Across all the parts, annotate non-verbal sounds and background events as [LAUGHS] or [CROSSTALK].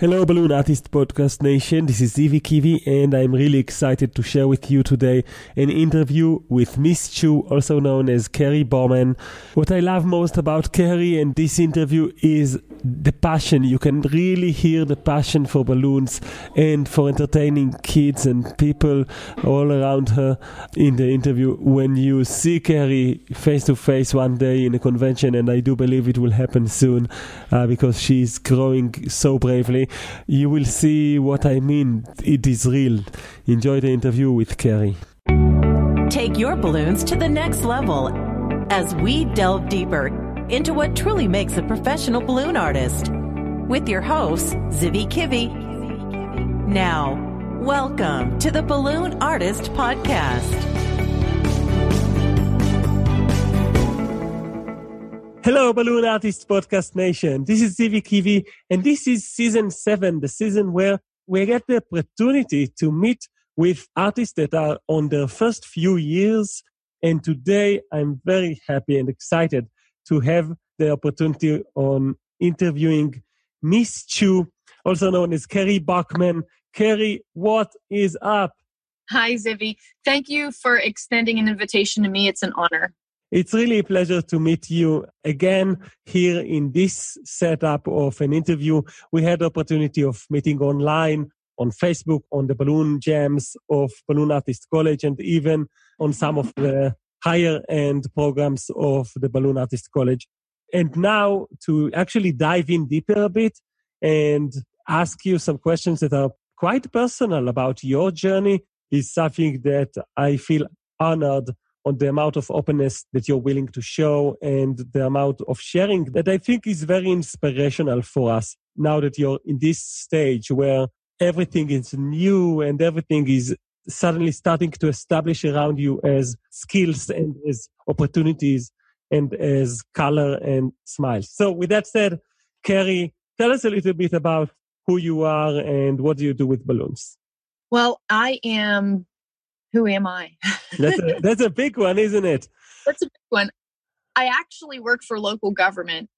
Hello, Balloon Artist Podcast Nation. This is Zivi Kivi, and I'm really excited to share with you today an interview with Miss Choo, also known as Carrie Bowman. What I love most about Carrie and this interview is the passion. You can really hear the passion for balloons and for entertaining kids and people all around her in the interview. When you see Carrie face to face one day in a convention, and I do believe it will happen soon uh, because she's growing so bravely you will see what I mean. It is real. Enjoy the interview with Carrie. Take your balloons to the next level as we delve deeper into what truly makes a professional balloon artist. With your host, Zivi Kivi. Now, welcome to the Balloon Artist Podcast. Hello, Balloon Artist Podcast Nation. This is Zivi Kivi, and this is season seven, the season where we get the opportunity to meet with artists that are on their first few years. And today I'm very happy and excited to have the opportunity on interviewing Miss Choo, also known as Kerry Bachman. Kerry, what is up? Hi, Zivi. Thank you for extending an invitation to me. It's an honor. It's really a pleasure to meet you again here in this setup of an interview. We had the opportunity of meeting online on Facebook, on the balloon jams of Balloon Artist College, and even on some of the higher end programs of the Balloon Artist College. And now to actually dive in deeper a bit and ask you some questions that are quite personal about your journey is something that I feel honored on the amount of openness that you're willing to show and the amount of sharing that I think is very inspirational for us now that you're in this stage where everything is new and everything is suddenly starting to establish around you as skills and as opportunities and as color and smiles. So with that said, Carrie, tell us a little bit about who you are and what do you do with balloons? Well, I am who am I? that's, a, that's a big one, isn't it? That's a big one. I actually work for local government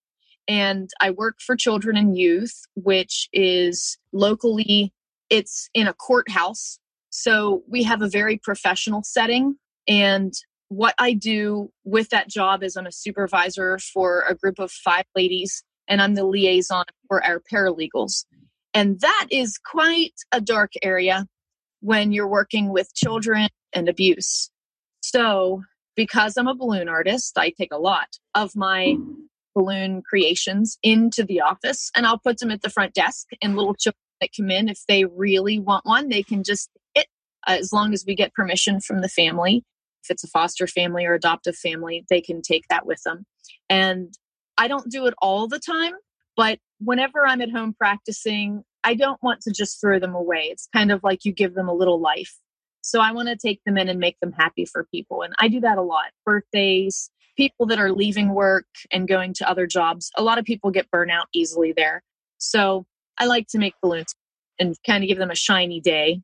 and I work for children and youth, which is locally, it's in a courthouse. So we have a very professional setting. And what I do with that job is I'm a supervisor for a group of five ladies and I'm the liaison for our paralegals. And that is quite a dark area when you're working with children and abuse. So, because I'm a balloon artist, I take a lot of my balloon creations into the office and I'll put them at the front desk and little children that come in if they really want one they can just it as long as we get permission from the family if it's a foster family or adoptive family they can take that with them and I don't do it all the time but whenever I'm at home practicing I don't want to just throw them away. It's kind of like you give them a little life. So I want to take them in and make them happy for people. And I do that a lot. Birthdays, people that are leaving work and going to other jobs. A lot of people get burnout easily there. So I like to make balloons and kind of give them a shiny day.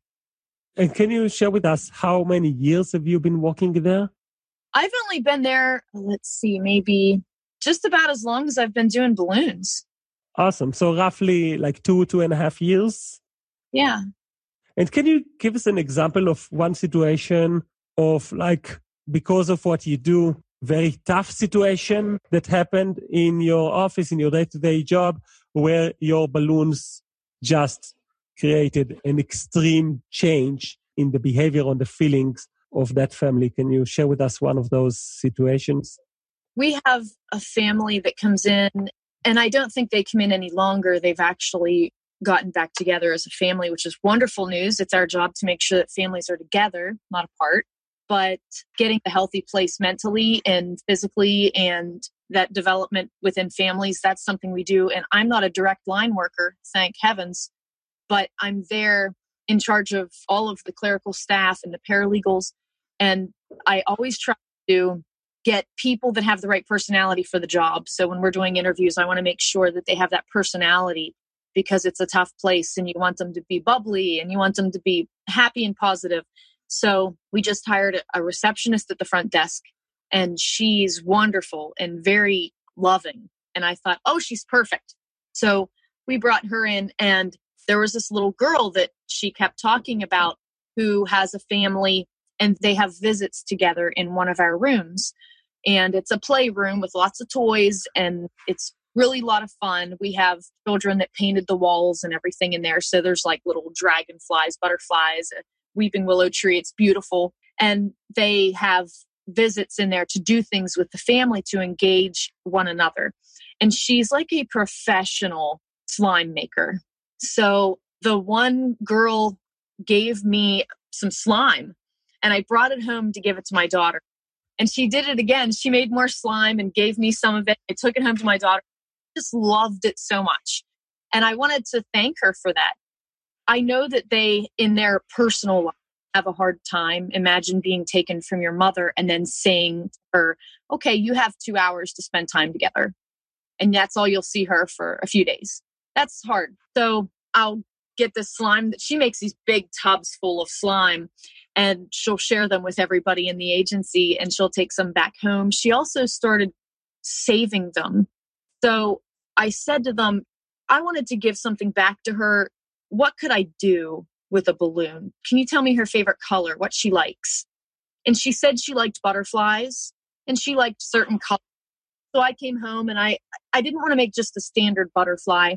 And can you share with us how many years have you been working there? I've only been there, let's see, maybe just about as long as I've been doing balloons. Awesome. So roughly like two, two and a half years. Yeah. And can you give us an example of one situation of like, because of what you do, very tough situation that happened in your office, in your day to day job, where your balloons just created an extreme change in the behavior and the feelings of that family. Can you share with us one of those situations? We have a family that comes in and I don't think they come in any longer. They've actually gotten back together as a family, which is wonderful news. It's our job to make sure that families are together, not apart. But getting a healthy place mentally and physically and that development within families, that's something we do. And I'm not a direct line worker, thank heavens, but I'm there in charge of all of the clerical staff and the paralegals. And I always try to get people that have the right personality for the job. So when we're doing interviews, I want to make sure that they have that personality because it's a tough place and you want them to be bubbly and you want them to be happy and positive. So we just hired a receptionist at the front desk and she's wonderful and very loving. And I thought, oh, she's perfect. So we brought her in and there was this little girl that she kept talking about who has a family and they have visits together in one of our rooms. And it's a playroom with lots of toys and it's really a lot of fun. We have children that painted the walls and everything in there. So there's like little dragonflies, butterflies, a weeping willow tree. It's beautiful. And they have visits in there to do things with the family to engage one another. And she's like a professional slime maker. So the one girl gave me some slime and I brought it home to give it to my daughter. And she did it again. She made more slime and gave me some of it. I took it home to my daughter. Just loved it so much. And I wanted to thank her for that. I know that they, in their personal life, have a hard time. Imagine being taken from your mother and then saying to her, okay, you have two hours to spend time together. And that's all you'll see her for a few days. That's hard. So I'll get this slime that she makes these big tubs full of slime and she'll share them with everybody in the agency and she'll take some back home. She also started saving them. So I said to them, I wanted to give something back to her. What could I do with a balloon? Can you tell me her favorite color, what she likes? And she said she liked butterflies and she liked certain colors. So I came home and I I didn't want to make just a standard butterfly.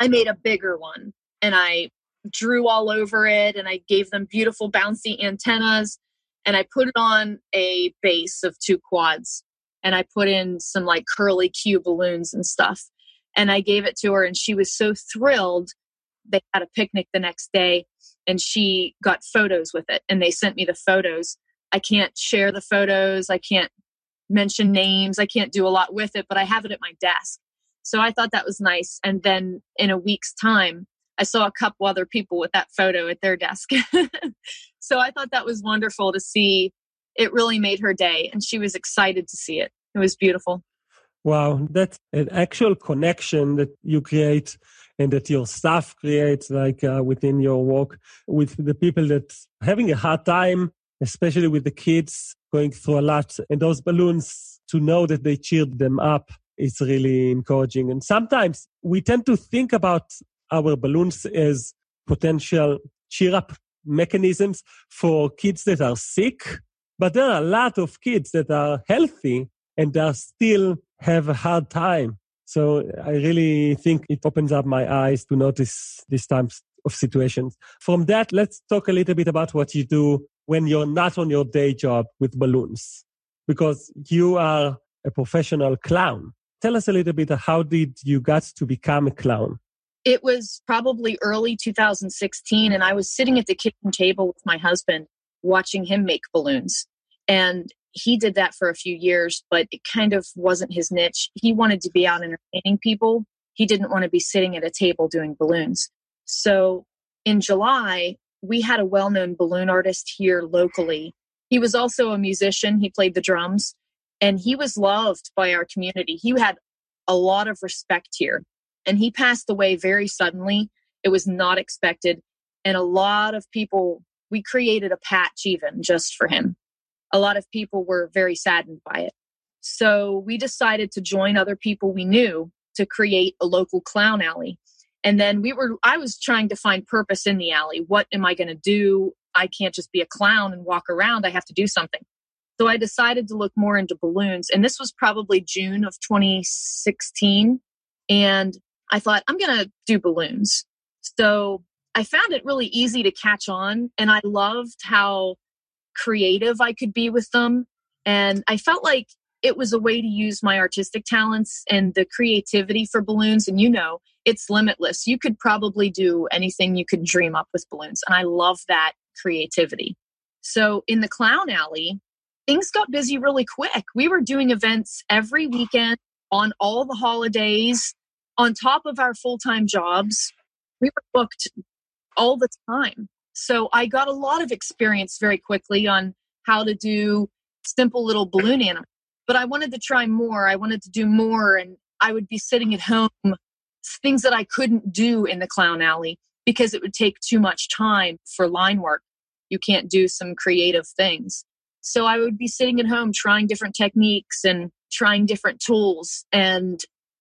I made a bigger one and I drew all over it and I gave them beautiful bouncy antennas and I put it on a base of two quads and I put in some like curly Q balloons and stuff. And I gave it to her and she was so thrilled. They had a picnic the next day and she got photos with it and they sent me the photos. I can't share the photos. I can't mention names. I can't do a lot with it, but I have it at my desk. So I thought that was nice. And then in a week's time, I saw a couple other people with that photo at their desk. [LAUGHS] so I thought that was wonderful to see. It really made her day, and she was excited to see it. It was beautiful. Wow, that's an actual connection that you create and that your staff creates, like uh, within your work with the people that having a hard time, especially with the kids going through a lot, and those balloons to know that they cheered them up is really encouraging. And sometimes we tend to think about our balloons as potential cheer up mechanisms for kids that are sick. But there are a lot of kids that are healthy and they still have a hard time. So I really think it opens up my eyes to notice these types of situations. From that, let's talk a little bit about what you do when you're not on your day job with balloons, because you are a professional clown. Tell us a little bit how did you get to become a clown? It was probably early 2016, and I was sitting at the kitchen table with my husband watching him make balloons. And he did that for a few years, but it kind of wasn't his niche. He wanted to be out entertaining people. He didn't want to be sitting at a table doing balloons. So in July, we had a well known balloon artist here locally. He was also a musician, he played the drums, and he was loved by our community. He had a lot of respect here and he passed away very suddenly. It was not expected. And a lot of people, we created a patch even just for him. A lot of people were very saddened by it. So we decided to join other people we knew to create a local clown alley. And then we were, I was trying to find purpose in the alley. What am I going to do? I can't just be a clown and walk around. I have to do something. So I decided to look more into balloons. And this was probably June of 2016. And I thought, I'm going to do balloons. So I found it really easy to catch on. And I loved how creative I could be with them. And I felt like it was a way to use my artistic talents and the creativity for balloons. And you know, it's limitless. You could probably do anything you could dream up with balloons. And I love that creativity. So in the clown alley, things got busy really quick. We were doing events every weekend on all the holidays on top of our full time jobs, we were booked all the time. So I got a lot of experience very quickly on how to do simple little balloon animals. But I wanted to try more. I wanted to do more. And I would be sitting at home, things that I couldn't do in the clown alley because it would take too much time for line work. You can't do some creative things. So I would be sitting at home trying different techniques and trying different tools. And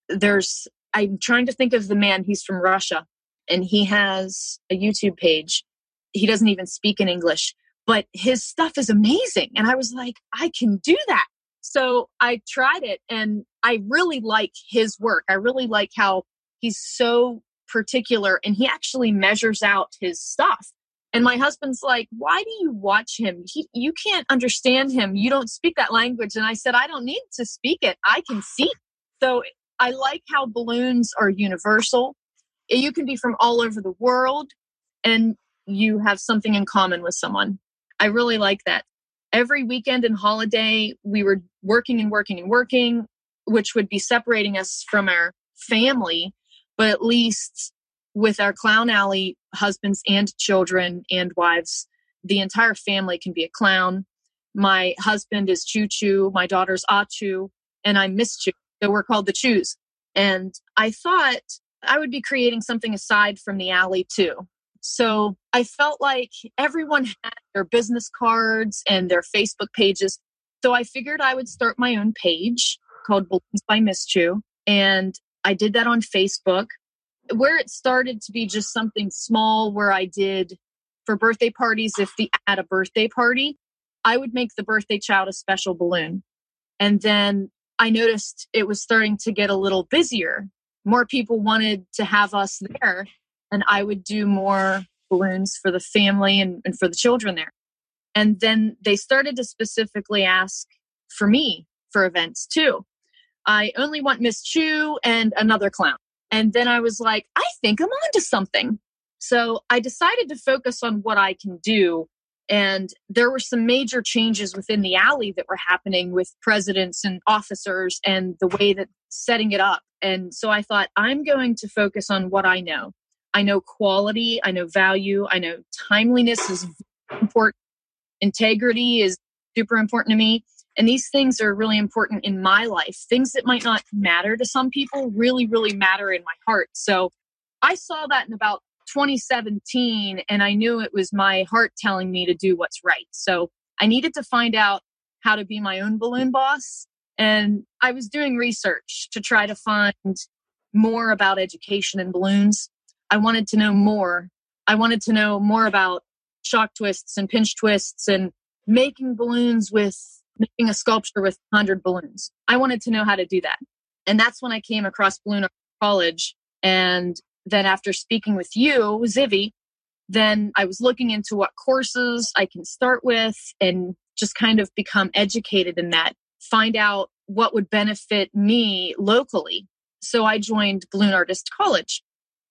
there's I'm trying to think of the man. He's from Russia. and he has a YouTube page. He doesn't even speak in English, but his stuff is amazing. And I was like, I can do that. So I tried it and I really like his work. I really like how he's so particular and he actually measures out his stuff. And my husband's like, why do you watch him? He, you can't understand him. You don't speak that language. And I said, I don't need to speak it. I can see. So I like how balloons are universal. You can be from all over the world and you have something in common with someone. I really like that. Every weekend and holiday, we were working and working and working, which would be separating us from our family. But at least with our clown alley husbands and children and wives, the entire family can be a clown. My husband is Choo Choo, my daughter's ah Achu, and I'm Miss Choo. So we're called the Choos. And I thought I would be creating something aside from the alley too. So I felt like everyone had their business cards and their Facebook pages. So I figured I would start my own page called Balloons by Miss Choo. And I did that on Facebook where it started to be just something small where I did for birthday parties, if the at a birthday party, I would make the birthday child a special balloon. And then I noticed it was starting to get a little busier. More people wanted to have us there, and I would do more balloons for the family and, and for the children there. And then they started to specifically ask for me for events too. I only want Miss Choo and another clown. And then I was like, I think I'm onto something. So I decided to focus on what I can do. And there were some major changes within the alley that were happening with presidents and officers and the way that setting it up. And so I thought, I'm going to focus on what I know. I know quality, I know value, I know timeliness is important, integrity is super important to me. And these things are really important in my life. Things that might not matter to some people really, really matter in my heart. So I saw that in about 2017 and I knew it was my heart telling me to do what's right. So I needed to find out how to be my own balloon boss. And I was doing research to try to find more about education in balloons. I wanted to know more. I wanted to know more about shock twists and pinch twists and making balloons with making a sculpture with 100 balloons. I wanted to know how to do that. And that's when I came across Balloon College. And then after speaking with you, Zivi, then I was looking into what courses I can start with and just kind of become educated in that, find out what would benefit me locally. So I joined Balloon Artist College.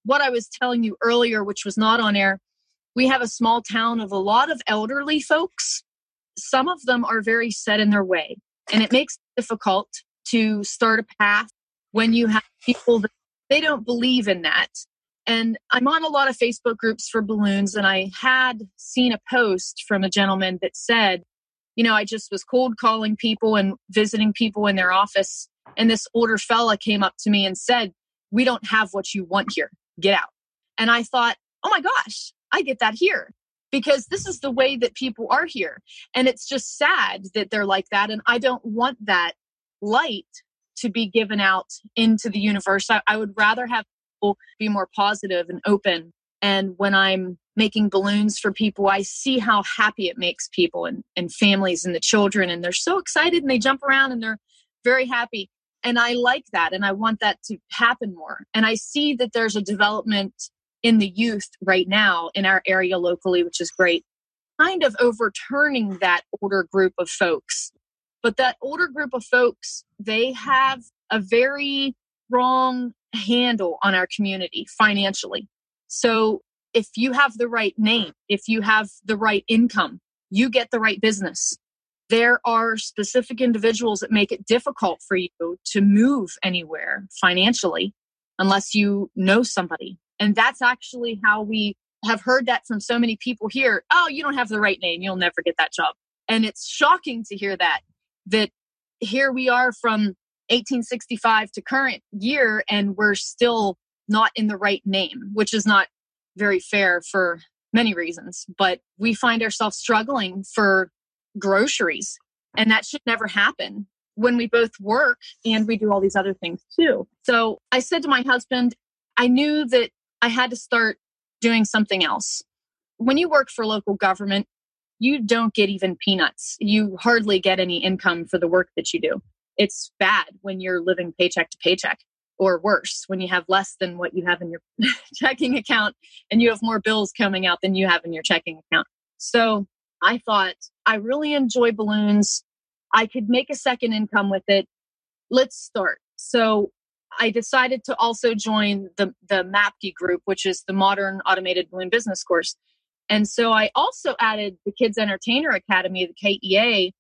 What I was telling you earlier, which was not on air, we have a small town of a lot of elderly folks some of them are very set in their way and it makes it difficult to start a path when you have people that they don't believe in that and i'm on a lot of facebook groups for balloons and i had seen a post from a gentleman that said you know i just was cold calling people and visiting people in their office and this older fella came up to me and said we don't have what you want here get out and i thought oh my gosh i get that here because this is the way that people are here. And it's just sad that they're like that. And I don't want that light to be given out into the universe. I, I would rather have people be more positive and open. And when I'm making balloons for people, I see how happy it makes people and, and families and the children. And they're so excited and they jump around and they're very happy. And I like that. And I want that to happen more. And I see that there's a development in the youth right now in our area locally, which is great, kind of overturning that older group of folks. But that older group of folks, they have a very wrong handle on our community financially. So if you have the right name, if you have the right income, you get the right business. There are specific individuals that make it difficult for you to move anywhere financially unless you know somebody and that's actually how we have heard that from so many people here. Oh, you don't have the right name. You'll never get that job. And it's shocking to hear that, that here we are from 1865 to current year and we're still not in the right name, which is not very fair for many reasons. But we find ourselves struggling for groceries and that should never happen when we both work and we do all these other things too. So I said to my husband, I knew that I had to start doing something else. When you work for local government, you don't get even peanuts. You hardly get any income for the work that you do. It's bad when you're living paycheck to paycheck, or worse, when you have less than what you have in your [LAUGHS] checking account and you have more bills coming out than you have in your checking account. So I thought, I really enjoy balloons. I could make a second income with it. Let's start. So I decided to also join the, the MAPKI group, which is the Modern Automated Balloon Business Course. And so I also added the Kids Entertainer Academy, the KEA,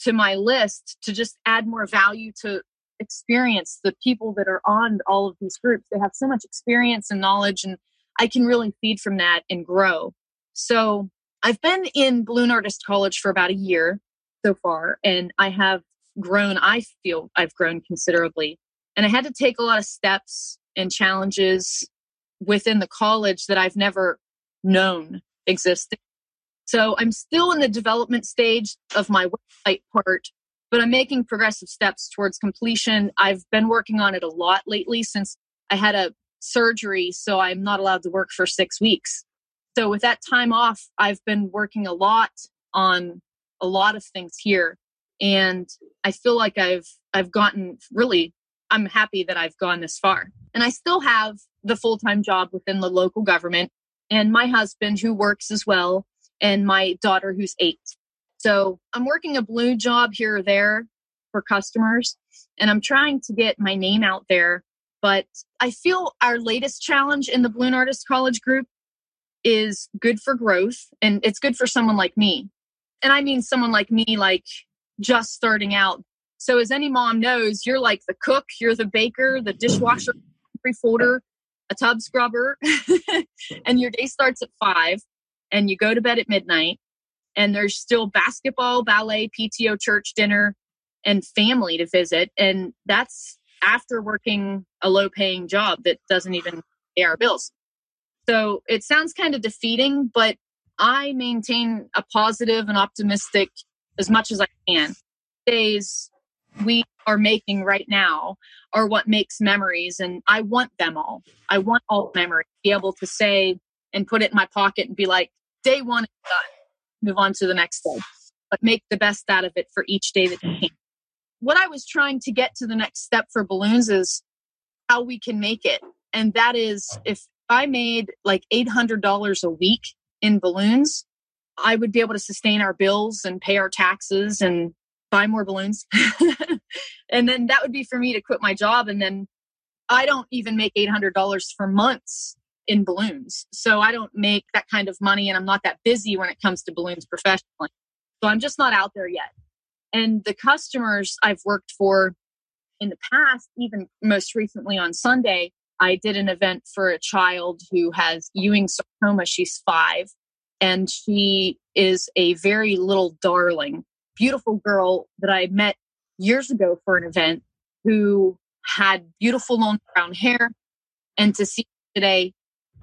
to my list to just add more value to experience the people that are on all of these groups. They have so much experience and knowledge, and I can really feed from that and grow. So I've been in Balloon Artist College for about a year so far, and I have grown. I feel I've grown considerably. And I had to take a lot of steps and challenges within the college that I've never known existed. So I'm still in the development stage of my website part, but I'm making progressive steps towards completion. I've been working on it a lot lately since I had a surgery, so I'm not allowed to work for six weeks. So with that time off, I've been working a lot on a lot of things here. And I feel like I've I've gotten really I'm happy that I've gone this far. And I still have the full time job within the local government, and my husband who works as well, and my daughter who's eight. So I'm working a blue job here or there for customers, and I'm trying to get my name out there. But I feel our latest challenge in the Balloon Artist College group is good for growth, and it's good for someone like me. And I mean someone like me, like just starting out so, as any mom knows, you're like the cook, you're the baker, the dishwasher, folder, a tub scrubber, [LAUGHS] and your day starts at five and you go to bed at midnight. And there's still basketball, ballet, PTO, church dinner, and family to visit. And that's after working a low paying job that doesn't even pay our bills. So it sounds kind of defeating, but I maintain a positive and optimistic as much as I can. Days we are making right now are what makes memories and i want them all. I want all memories be able to say and put it in my pocket and be like day one is done. Move on to the next day. But make the best out of it for each day that can. What i was trying to get to the next step for balloons is how we can make it. And that is if i made like $800 a week in balloons i would be able to sustain our bills and pay our taxes and buy more balloons. [LAUGHS] and then that would be for me to quit my job. And then I don't even make $800 for months in balloons. So I don't make that kind of money and I'm not that busy when it comes to balloons professionally. So I'm just not out there yet. And the customers I've worked for in the past, even most recently on Sunday, I did an event for a child who has Ewing sarcoma. She's five and she is a very little darling beautiful girl that I met years ago for an event who had beautiful long brown hair. And to see today,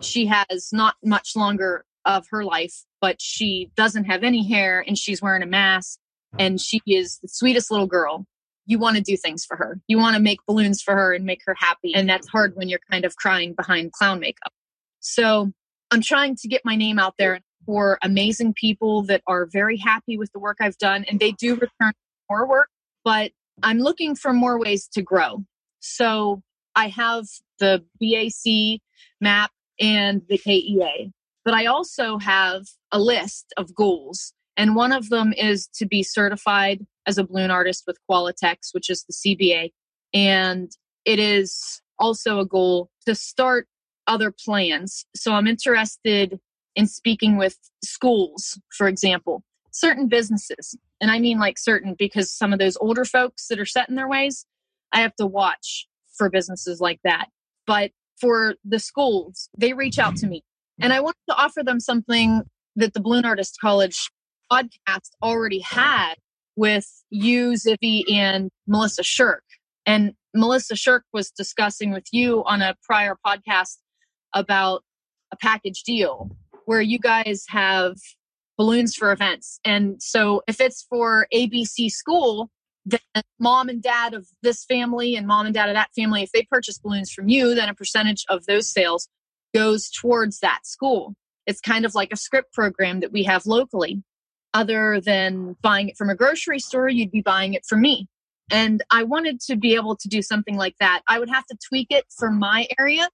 she has not much longer of her life, but she doesn't have any hair and she's wearing a mask and she is the sweetest little girl. You want to do things for her. You want to make balloons for her and make her happy. And that's hard when you're kind of crying behind clown makeup. So I'm trying to get my name out there for amazing people that are very happy with the work I've done and they do return more work, but I'm looking for more ways to grow. So I have the BAC map and the KEA, but I also have a list of goals. And one of them is to be certified as a balloon artist with Qualitex, which is the CBA. And it is also a goal to start other plans. So I'm interested in speaking with schools, for example, certain businesses. And I mean like certain because some of those older folks that are set in their ways, I have to watch for businesses like that. But for the schools, they reach out to me. And I wanted to offer them something that the Balloon Artist College podcast already had with you, Zivi, and Melissa Shirk. And Melissa Shirk was discussing with you on a prior podcast about a package deal where you guys have balloons for events. And so if it's for ABC school, then mom and dad of this family and mom and dad of that family, if they purchase balloons from you, then a percentage of those sales goes towards that school. It's kind of like a script program that we have locally. Other than buying it from a grocery store, you'd be buying it from me. And I wanted to be able to do something like that. I would have to tweak it for my area.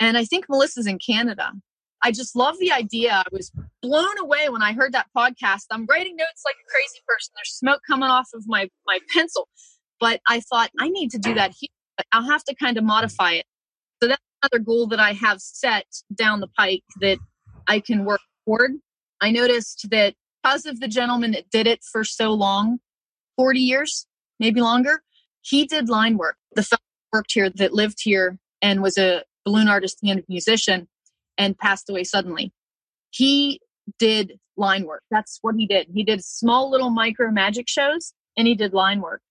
And I think Melissa's in Canada. I just love the idea. I was blown away when I heard that podcast. I'm writing notes like a crazy person. There's smoke coming off of my, my pencil. But I thought I need to do that here. I'll have to kind of modify it. So that's another goal that I have set down the pike that I can work toward. I noticed that because of the gentleman that did it for so long 40 years, maybe longer he did line work. The fellow worked here that lived here and was a balloon artist and musician and passed away suddenly. He did line work. That's what he did. He did small little micro magic shows and he did line work.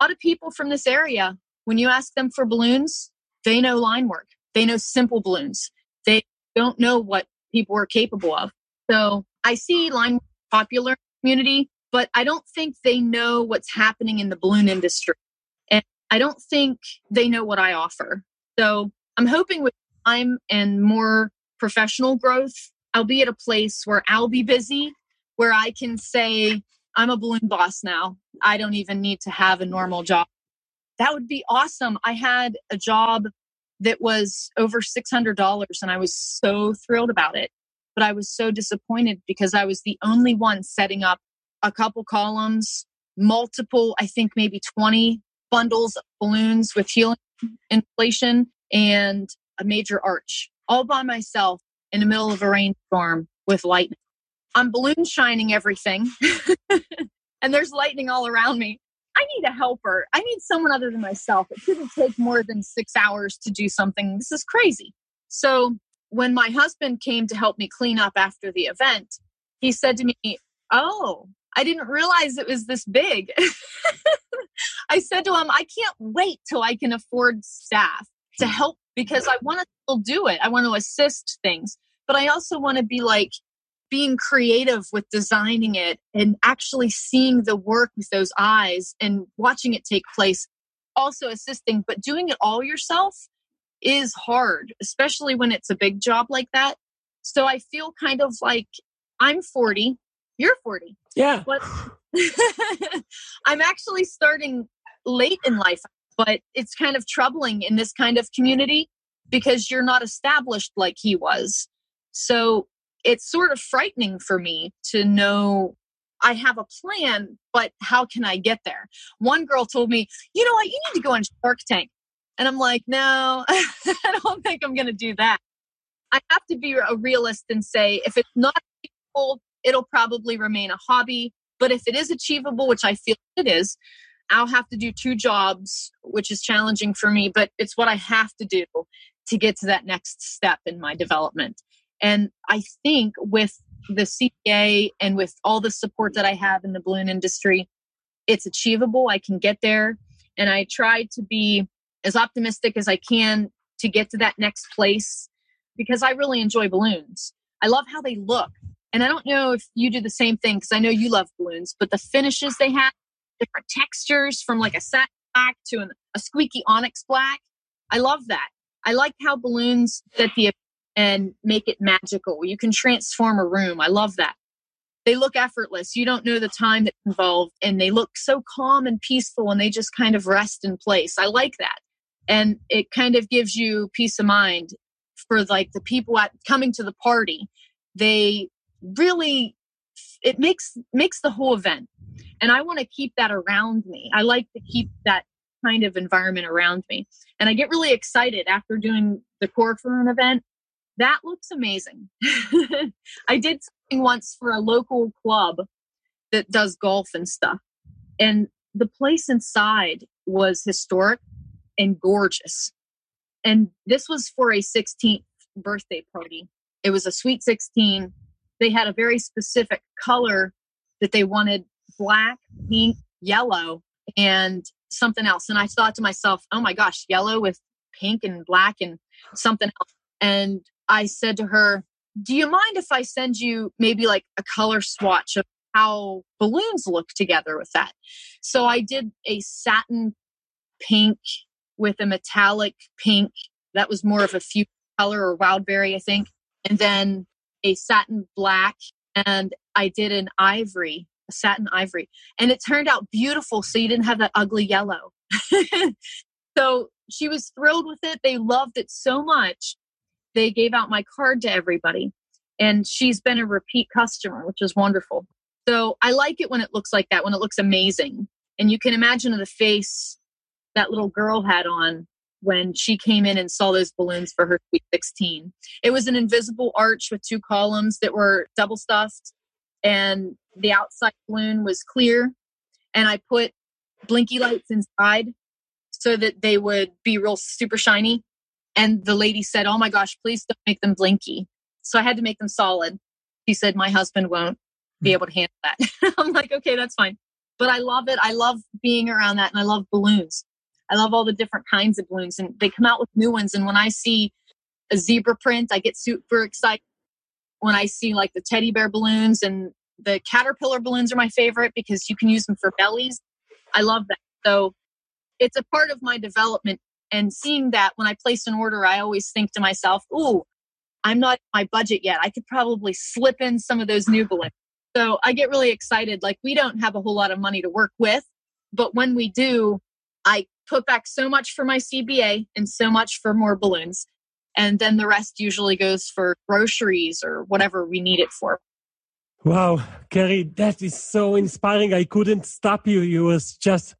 A lot of people from this area, when you ask them for balloons, they know line work. They know simple balloons. They don't know what people are capable of. So I see line popular community, but I don't think they know what's happening in the balloon industry. And I don't think they know what I offer. So I'm hoping with time and more professional growth, I'll be at a place where I'll be busy, where I can say, I'm a balloon boss now. I don't even need to have a normal job. That would be awesome. I had a job that was over $600 and I was so thrilled about it. But I was so disappointed because I was the only one setting up a couple columns, multiple, I think maybe 20 bundles of balloons with helium inflation and a major arch all by myself in the middle of a rainstorm with lightning. I'm balloon shining everything, [LAUGHS] and there's lightning all around me. I need a helper. I need someone other than myself. It shouldn't take more than six hours to do something. This is crazy. So, when my husband came to help me clean up after the event, he said to me, Oh, I didn't realize it was this big. [LAUGHS] I said to him, I can't wait till I can afford staff to hmm. help because I want to still do it. I want to assist things, but I also want to be like being creative with designing it and actually seeing the work with those eyes and watching it take place. Also assisting, but doing it all yourself is hard, especially when it's a big job like that. So I feel kind of like I'm 40, you're 40. Yeah. But [LAUGHS] I'm actually starting late in life but it's kind of troubling in this kind of community because you're not established like he was. So it's sort of frightening for me to know I have a plan, but how can I get there? One girl told me, you know what, you need to go on Shark Tank. And I'm like, no, [LAUGHS] I don't think I'm going to do that. I have to be a realist and say, if it's not achievable, it'll probably remain a hobby. But if it is achievable, which I feel it is, I'll have to do two jobs, which is challenging for me, but it's what I have to do to get to that next step in my development. And I think with the CBA and with all the support that I have in the balloon industry, it's achievable. I can get there. And I try to be as optimistic as I can to get to that next place because I really enjoy balloons. I love how they look. And I don't know if you do the same thing because I know you love balloons, but the finishes they have, different textures from like a satin black to an, a squeaky onyx black. I love that. I like how balloons that the and make it magical. You can transform a room. I love that. They look effortless. You don't know the time that's involved and they look so calm and peaceful and they just kind of rest in place. I like that. And it kind of gives you peace of mind for like the people at coming to the party. They really it makes makes the whole event and I want to keep that around me. I like to keep that kind of environment around me. And I get really excited after doing the core for an event. That looks amazing. [LAUGHS] I did something once for a local club that does golf and stuff. And the place inside was historic and gorgeous. And this was for a 16th birthday party. It was a sweet 16. They had a very specific color that they wanted black, pink, yellow, and something else. And I thought to myself, oh my gosh, yellow with pink and black and something else. And I said to her, do you mind if I send you maybe like a color swatch of how balloons look together with that? So I did a satin pink with a metallic pink. That was more of a few color or wildberry, I think, and then a satin black, and I did an ivory, satin ivory, and it turned out beautiful. So you didn't have that ugly yellow. [LAUGHS] so she was thrilled with it. They loved it so much. They gave out my card to everybody, and she's been a repeat customer, which is wonderful. So I like it when it looks like that, when it looks amazing. And you can imagine the face that little girl had on when she came in and saw those balloons for her Sweet 16. It was an invisible arch with two columns that were double stuffed, and the outside balloon was clear. And I put blinky lights inside so that they would be real super shiny. And the lady said, Oh my gosh, please don't make them blinky. So I had to make them solid. She said, My husband won't be hmm. able to handle that. [LAUGHS] I'm like, Okay, that's fine. But I love it. I love being around that and I love balloons. I love all the different kinds of balloons and they come out with new ones. And when I see a zebra print, I get super excited. When I see like the teddy bear balloons and the caterpillar balloons are my favorite because you can use them for bellies. I love that. So it's a part of my development. And seeing that when I place an order, I always think to myself, ooh, I'm not my budget yet. I could probably slip in some of those new balloons. So I get really excited. Like we don't have a whole lot of money to work with, but when we do, I put back so much for my CBA and so much for more balloons. And then the rest usually goes for groceries or whatever we need it for. Wow, Carrie, that is so inspiring. I couldn't stop you. You was just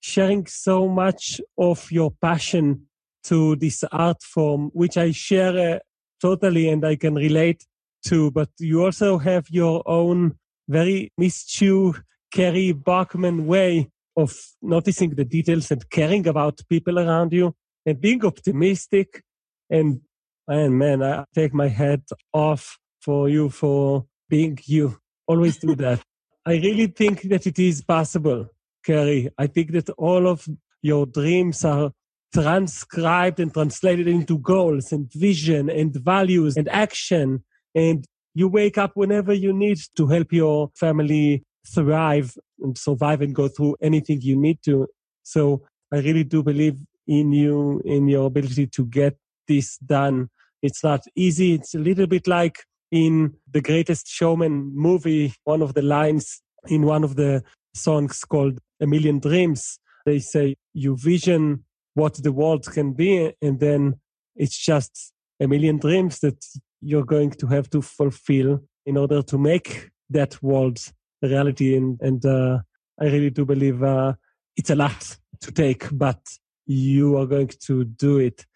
sharing so much of your passion to this art form, which I share uh, totally and I can relate to. But you also have your own very mischief, Carrie Bachman way of noticing the details and caring about people around you and being optimistic. And, and man, I take my hat off for you for being you. Always do that. I really think that it is possible, Carrie. I think that all of your dreams are transcribed and translated into goals and vision and values and action. And you wake up whenever you need to help your family thrive and survive and go through anything you need to. So I really do believe in you, in your ability to get this done. It's not easy. It's a little bit like in the greatest showman movie, one of the lines in one of the songs called A Million Dreams, they say, you vision what the world can be, and then it's just a million dreams that you're going to have to fulfill in order to make that world a reality. And, and uh, I really do believe uh, it's a lot to take, but you are going to do it.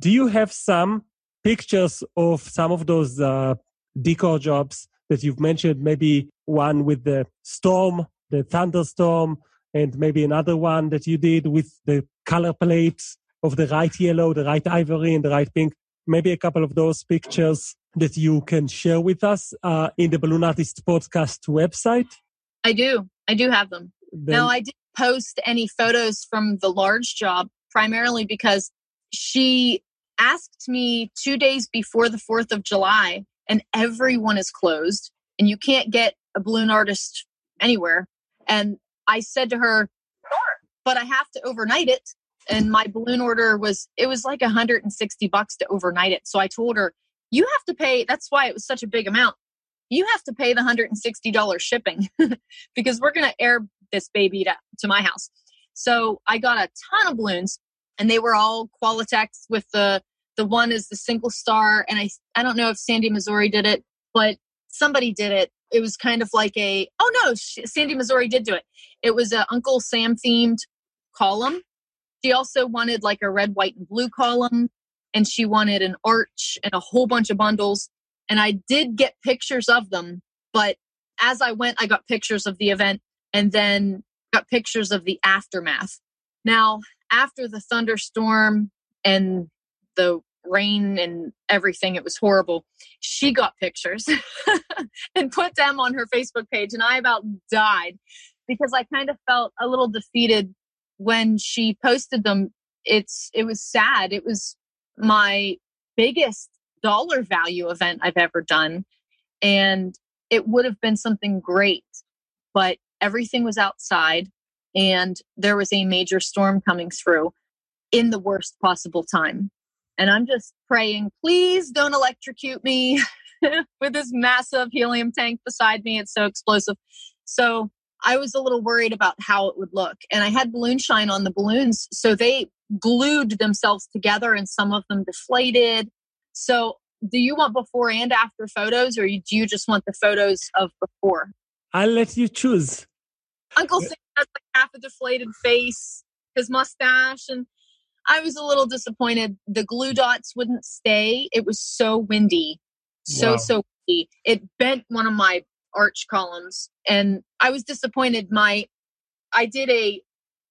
Do you have some pictures of some of those uh, decor jobs that you've mentioned? Maybe one with the storm, the thunderstorm, and maybe another one that you did with the color plates of the right yellow, the right ivory, and the right pink. Maybe a couple of those pictures that you can share with us uh, in the Balloon Artist podcast website? I do. I do have them. Then... No, I didn't post any photos from the large job primarily because she asked me two days before the 4th of July and everyone is closed and you can't get a balloon artist anywhere. And I said to her, sure, but I have to overnight it. And my balloon order was, it was like 160 bucks to overnight it. So I told her, you have to pay that's why it was such a big amount you have to pay the $160 shipping [LAUGHS] because we're going to air this baby to, to my house so i got a ton of balloons and they were all qualitex with the the one is the single star and i i don't know if Sandi Masori did it but somebody did it it was kind of like a oh no Sandi Masori did do it it was a uncle sam themed column she also wanted like a red white and blue column and she wanted an arch and a whole bunch of bundles. And I did get pictures of them, but as I went, I got pictures of the event and then got pictures of the aftermath. Now, after the thunderstorm and the rain and everything, it was horrible. She got pictures [LAUGHS] and put them on her Facebook page, and I about died because I kind of felt a little defeated when she posted them. It's it was sad. It was my biggest dollar value event I've ever done. And it would have been something great, but everything was outside and there was a major storm coming through in the worst possible time. And I'm just praying, please don't electrocute me [LAUGHS] with this massive helium tank beside me. It's so explosive. So I was a little worried about how it would look. And I had balloon shine on the balloons. So they glued themselves together and some of them deflated. So do you want before and after photos or do you just want the photos of before? I'll let you choose. Uncle Sam has like half a deflated face, his mustache, and I was a little disappointed. The glue dots wouldn't stay. It was so windy. So, wow. so windy. It bent one of my arch columns and I was disappointed. My I did a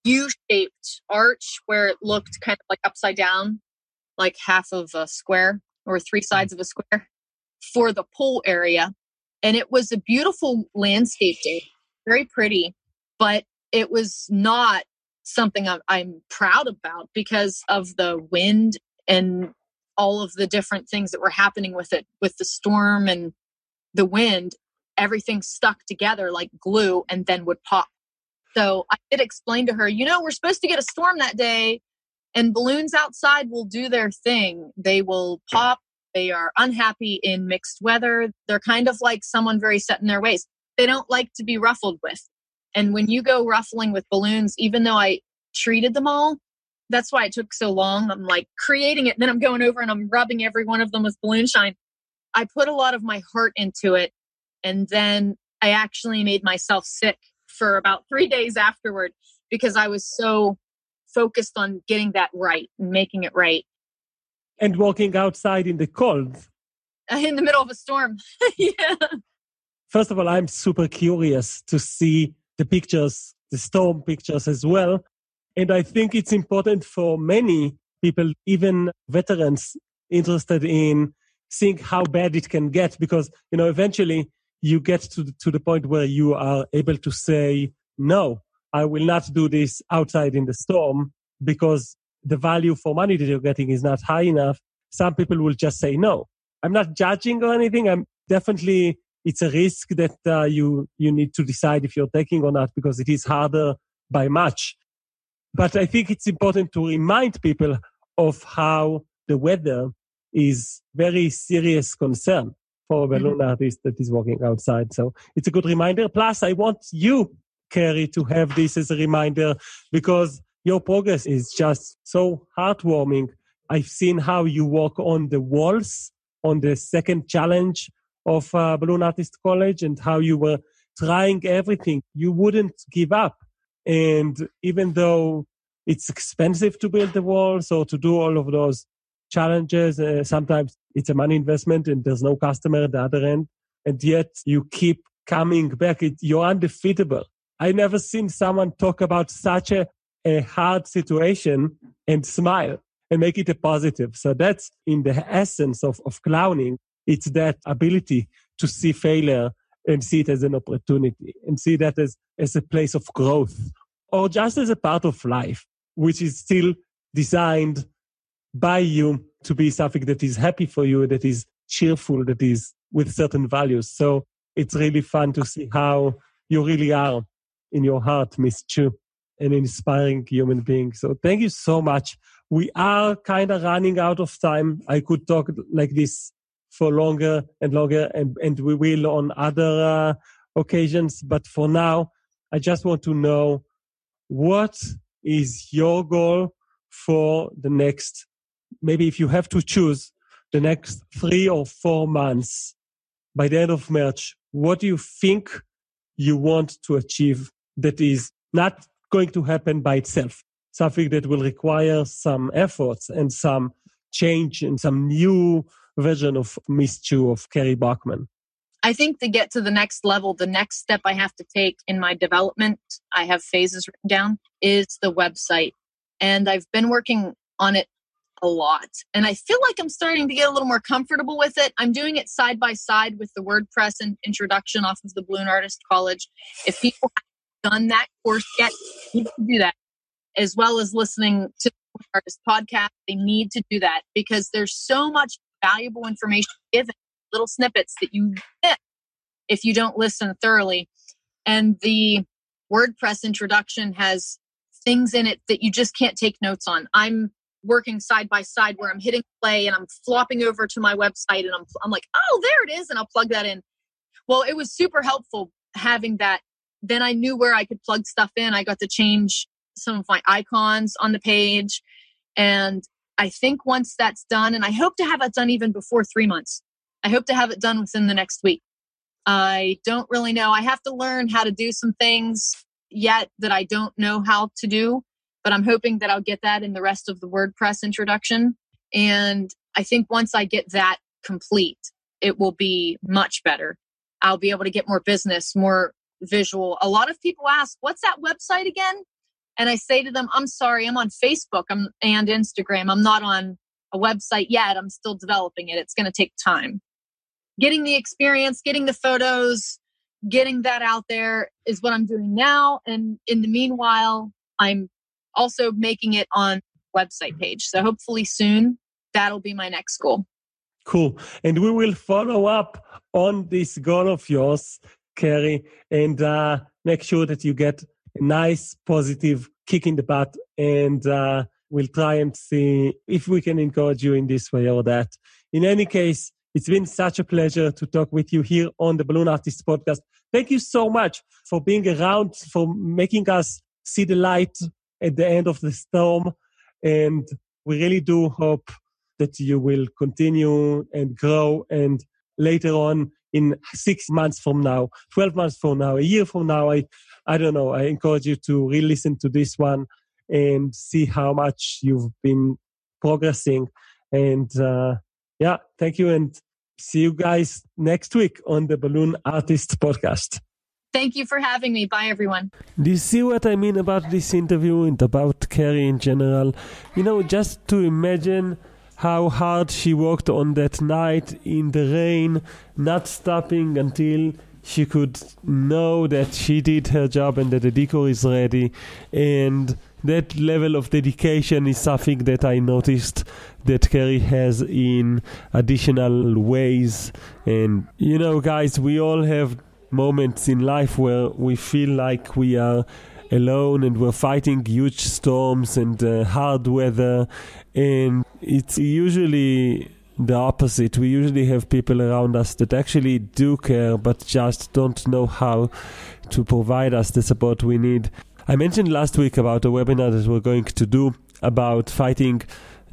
U-shaped arch where it looked mm-hmm. kind of like upside down, like half of a square or three mm-hmm. sides of a square for the pool area. And it was a beautiful landscape day, very pretty, but it was not something I'm, I'm proud about because of the wind and all of the different things that were happening with it, with the storm and the wind. Everything stuck together like glue and then would pop. So I did explain to her, you know, we're supposed to get a storm that day, and balloons outside will do their thing. They will pop. They are unhappy in mixed weather. They're kind of like someone very set in their ways. They don't like to be ruffled with. And when you go ruffling with balloons, even though I treated them all, that's why it took so long. I'm like creating it, then I'm going over and I'm rubbing every one of them with balloon shine. I put a lot of my heart into it. And then I actually made myself sick for about three days afterward because I was so focused on getting that right and making it right. And walking outside in the cold. [LAUGHS] In the middle of a storm. [LAUGHS] yeah. First of all, I'm super curious to see the pictures, the storm pictures as well. And I think it's important for many people, even veterans, interested in seeing how bad it can get because, you know, eventually you get to the, to the point where you are able to say, no, I will not do this outside in the storm because the value for money that you're getting is not high enough. Some people will just say no. I'm not judging or anything. I'm definitely it's a risk that uh, you you need to decide if you're taking or not because it is harder by much. But I think it's important to remind people of how the weather is very serious concern for a balloon mm-hmm. artist that is walking outside. So it's a good reminder. Plus, I want you, Carrie, to have this as a reminder because your progress is just so heartwarming. I've seen how you walk on the walls on the second challenge of uh, Balloon Artist College and how you were trying everything. You wouldn't give up. And even though it's expensive to build the walls or to do all of those challenges, uh, sometimes it's a money investment and there's no customer at the other end. And yet you keep coming back. It, you're undefeatable. I never seen someone talk about such a, a hard situation and smile and make it a positive. So that's in the essence of, of clowning it's that ability to see failure and see it as an opportunity and see that as, as a place of growth or just as a part of life, which is still designed by you to be something that is happy for you, that is cheerful, that is with certain values. So it's really fun to see how you really are in your heart, Miss Choo, an inspiring human being. So thank you so much. We are kind of running out of time. I could talk like this for longer and longer, and, and we will on other uh, occasions. But for now, I just want to know what is your goal for the next, maybe if you have to choose the next three or four months by the end of March, what do you think you want to achieve that is not going to happen by itself? Something that will require some efforts and some change and some new version of Miss Choo of Carrie Bachman? I think to get to the next level, the next step I have to take in my development, I have phases written down, is the website. And I've been working on it a lot. And I feel like I'm starting to get a little more comfortable with it. I'm doing it side by side with the WordPress and introduction off of the Balloon Artist College. If people haven't done that course yet, you can do that, as well as listening to the Artist podcast. They need to do that because there's so much valuable information given, little snippets that you get if you don't listen thoroughly. And the WordPress introduction has things in it that you just can't take notes on. I'm working side by side where I'm hitting play and I'm flopping over to my website and I'm I'm like, "Oh, there it is." And I'll plug that in. Well, it was super helpful having that. Then I knew where I could plug stuff in. I got to change some of my icons on the page and I think once that's done and I hope to have it done even before 3 months. I hope to have it done within the next week. I don't really know. I have to learn how to do some things yet that I don't know how to do but I'm hoping that I'll get that in the rest of the WordPress introduction. And I think once I get that complete, it will be much better. I'll be able to get more business, more visual. A lot of people ask, what's that website again? And I say to them, I'm sorry, I'm on Facebook and Instagram. I'm not on a website yet. I'm still developing it. It's going to take time. Getting the experience, getting the photos, getting that out there is what I'm doing now. And in the meanwhile, I'm also making it on website page. So hopefully soon that'll be my next goal. Cool. And we will follow up on this goal of yours, Carrie, and uh, make sure that you get nice, positive kick in the butt. And uh, we'll try and see if we can encourage you in this way or that. In any case, it's been such a pleasure to talk with you here on the Balloon Artist podcast. Thank you so much for being around, for making us see the light at the end of the storm. And we really do hope that you will continue and grow. And later on, in six months from now, 12 months from now, a year from now, I, I don't know, I encourage you to re listen to this one and see how much you've been progressing. And uh, yeah, thank you. And see you guys next week on the Balloon Artist podcast. Thank you for having me. Bye, everyone. Do you see what I mean about this interview and about Carrie in general? You know, just to imagine how hard she worked on that night in the rain, not stopping until she could know that she did her job and that the decor is ready. And that level of dedication is something that I noticed that Carrie has in additional ways. And, you know, guys, we all have moments in life where we feel like we are alone and we're fighting huge storms and uh, hard weather and it's usually the opposite we usually have people around us that actually do care but just don't know how to provide us the support we need i mentioned last week about a webinar that we're going to do about fighting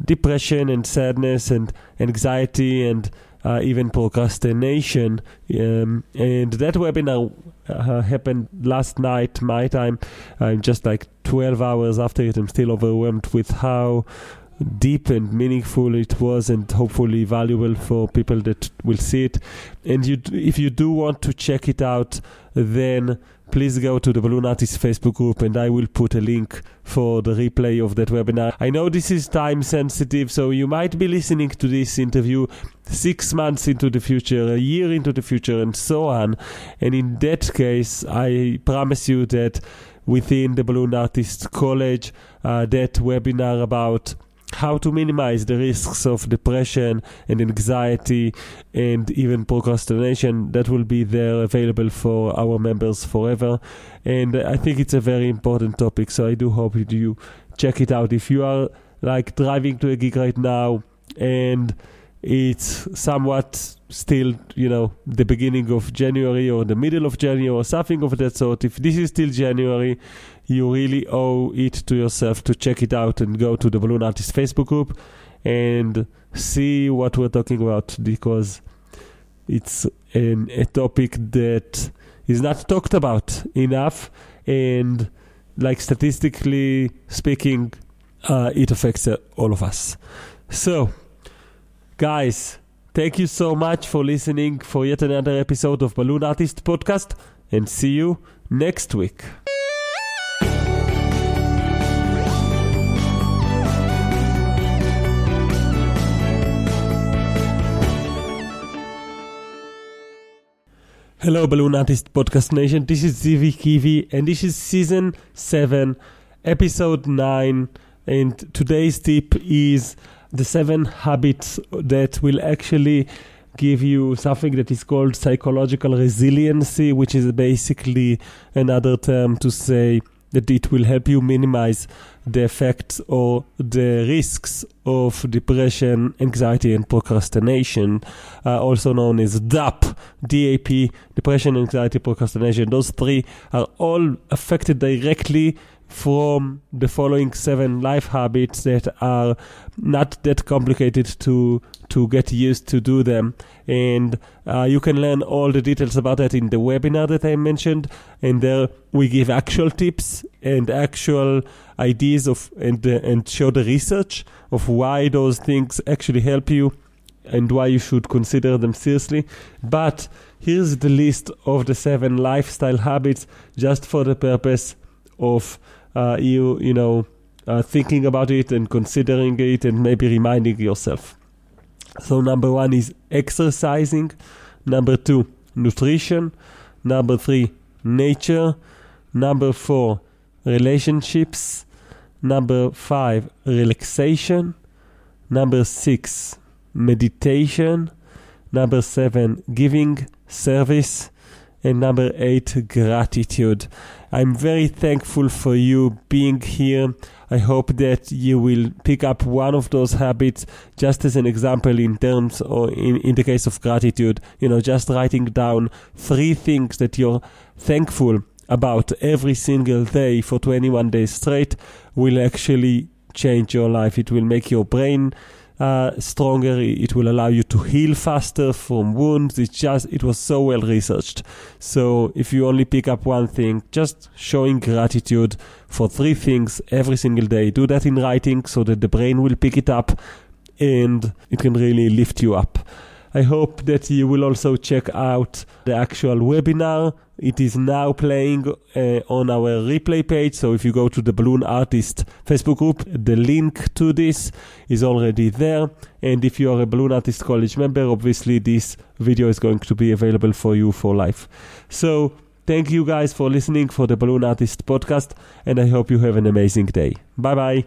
depression and sadness and anxiety and uh, even procrastination. Um, and that webinar uh, happened last night, my time. I'm just like 12 hours after it. I'm still overwhelmed with how deep and meaningful it was and hopefully valuable for people that will see it and you if you do want to check it out then please go to the Balloon Artist Facebook group and I will put a link for the replay of that webinar. I know this is time sensitive, so you might be listening to this interview six months into the future, a year into the future, and so on. And in that case, I promise you that within the Balloon Artist College, uh, that webinar about how to minimize the risks of depression and anxiety and even procrastination that will be there available for our members forever and i think it's a very important topic so i do hope you check it out if you are like driving to a gig right now and it's somewhat still, you know, the beginning of January or the middle of January or something of that sort. If this is still January, you really owe it to yourself to check it out and go to the Balloon Artist Facebook group and see what we're talking about because it's an, a topic that is not talked about enough and like statistically speaking uh, it affects uh, all of us so Guys, thank you so much for listening for yet another episode of Balloon Artist Podcast and see you next week. Hello, Balloon Artist Podcast Nation. This is Zivi Kivi, and this is season 7, episode 9. And today's tip is the seven habits that will actually give you something that is called psychological resiliency, which is basically another term to say that it will help you minimize the effects or the risks of depression, anxiety, and procrastination, uh, also known as DAP, DAP, depression, anxiety, procrastination. Those three are all affected directly from the following seven life habits that are not that complicated to to get used to do them. And uh, you can learn all the details about that in the webinar that i mentioned. And there we give actual tips and actual ideas of and uh, and show the research of why those things actually help you and why you should consider them seriously. But here's the list of the seven lifestyle habits just for the purpose of uh, you you know uh, thinking about it and considering it and maybe reminding yourself. So number one is exercising. Number two, nutrition. Number three, nature. Number four, relationships. Number five, relaxation. Number six, meditation. Number seven, giving service. And number eight, gratitude. I'm very thankful for you being here. I hope that you will pick up one of those habits just as an example in terms or in, in the case of gratitude, you know, just writing down three things that you're thankful about every single day for 21 days straight will actually change your life. It will make your brain uh, stronger. It will allow you to heal faster from wounds. It's just it was so well researched. So if you only pick up one thing, just showing gratitude for three things every single day. Do that in writing so that the brain will pick it up and it can really lift you up. I hope that you will also check out the actual webinar. It is now playing uh, on our replay page. So if you go to the Balloon Artist Facebook group, the link to this is already there. And if you are a Balloon Artist College member, obviously this video is going to be available for you for life. So thank you guys for listening for the Balloon Artist podcast. And I hope you have an amazing day. Bye bye.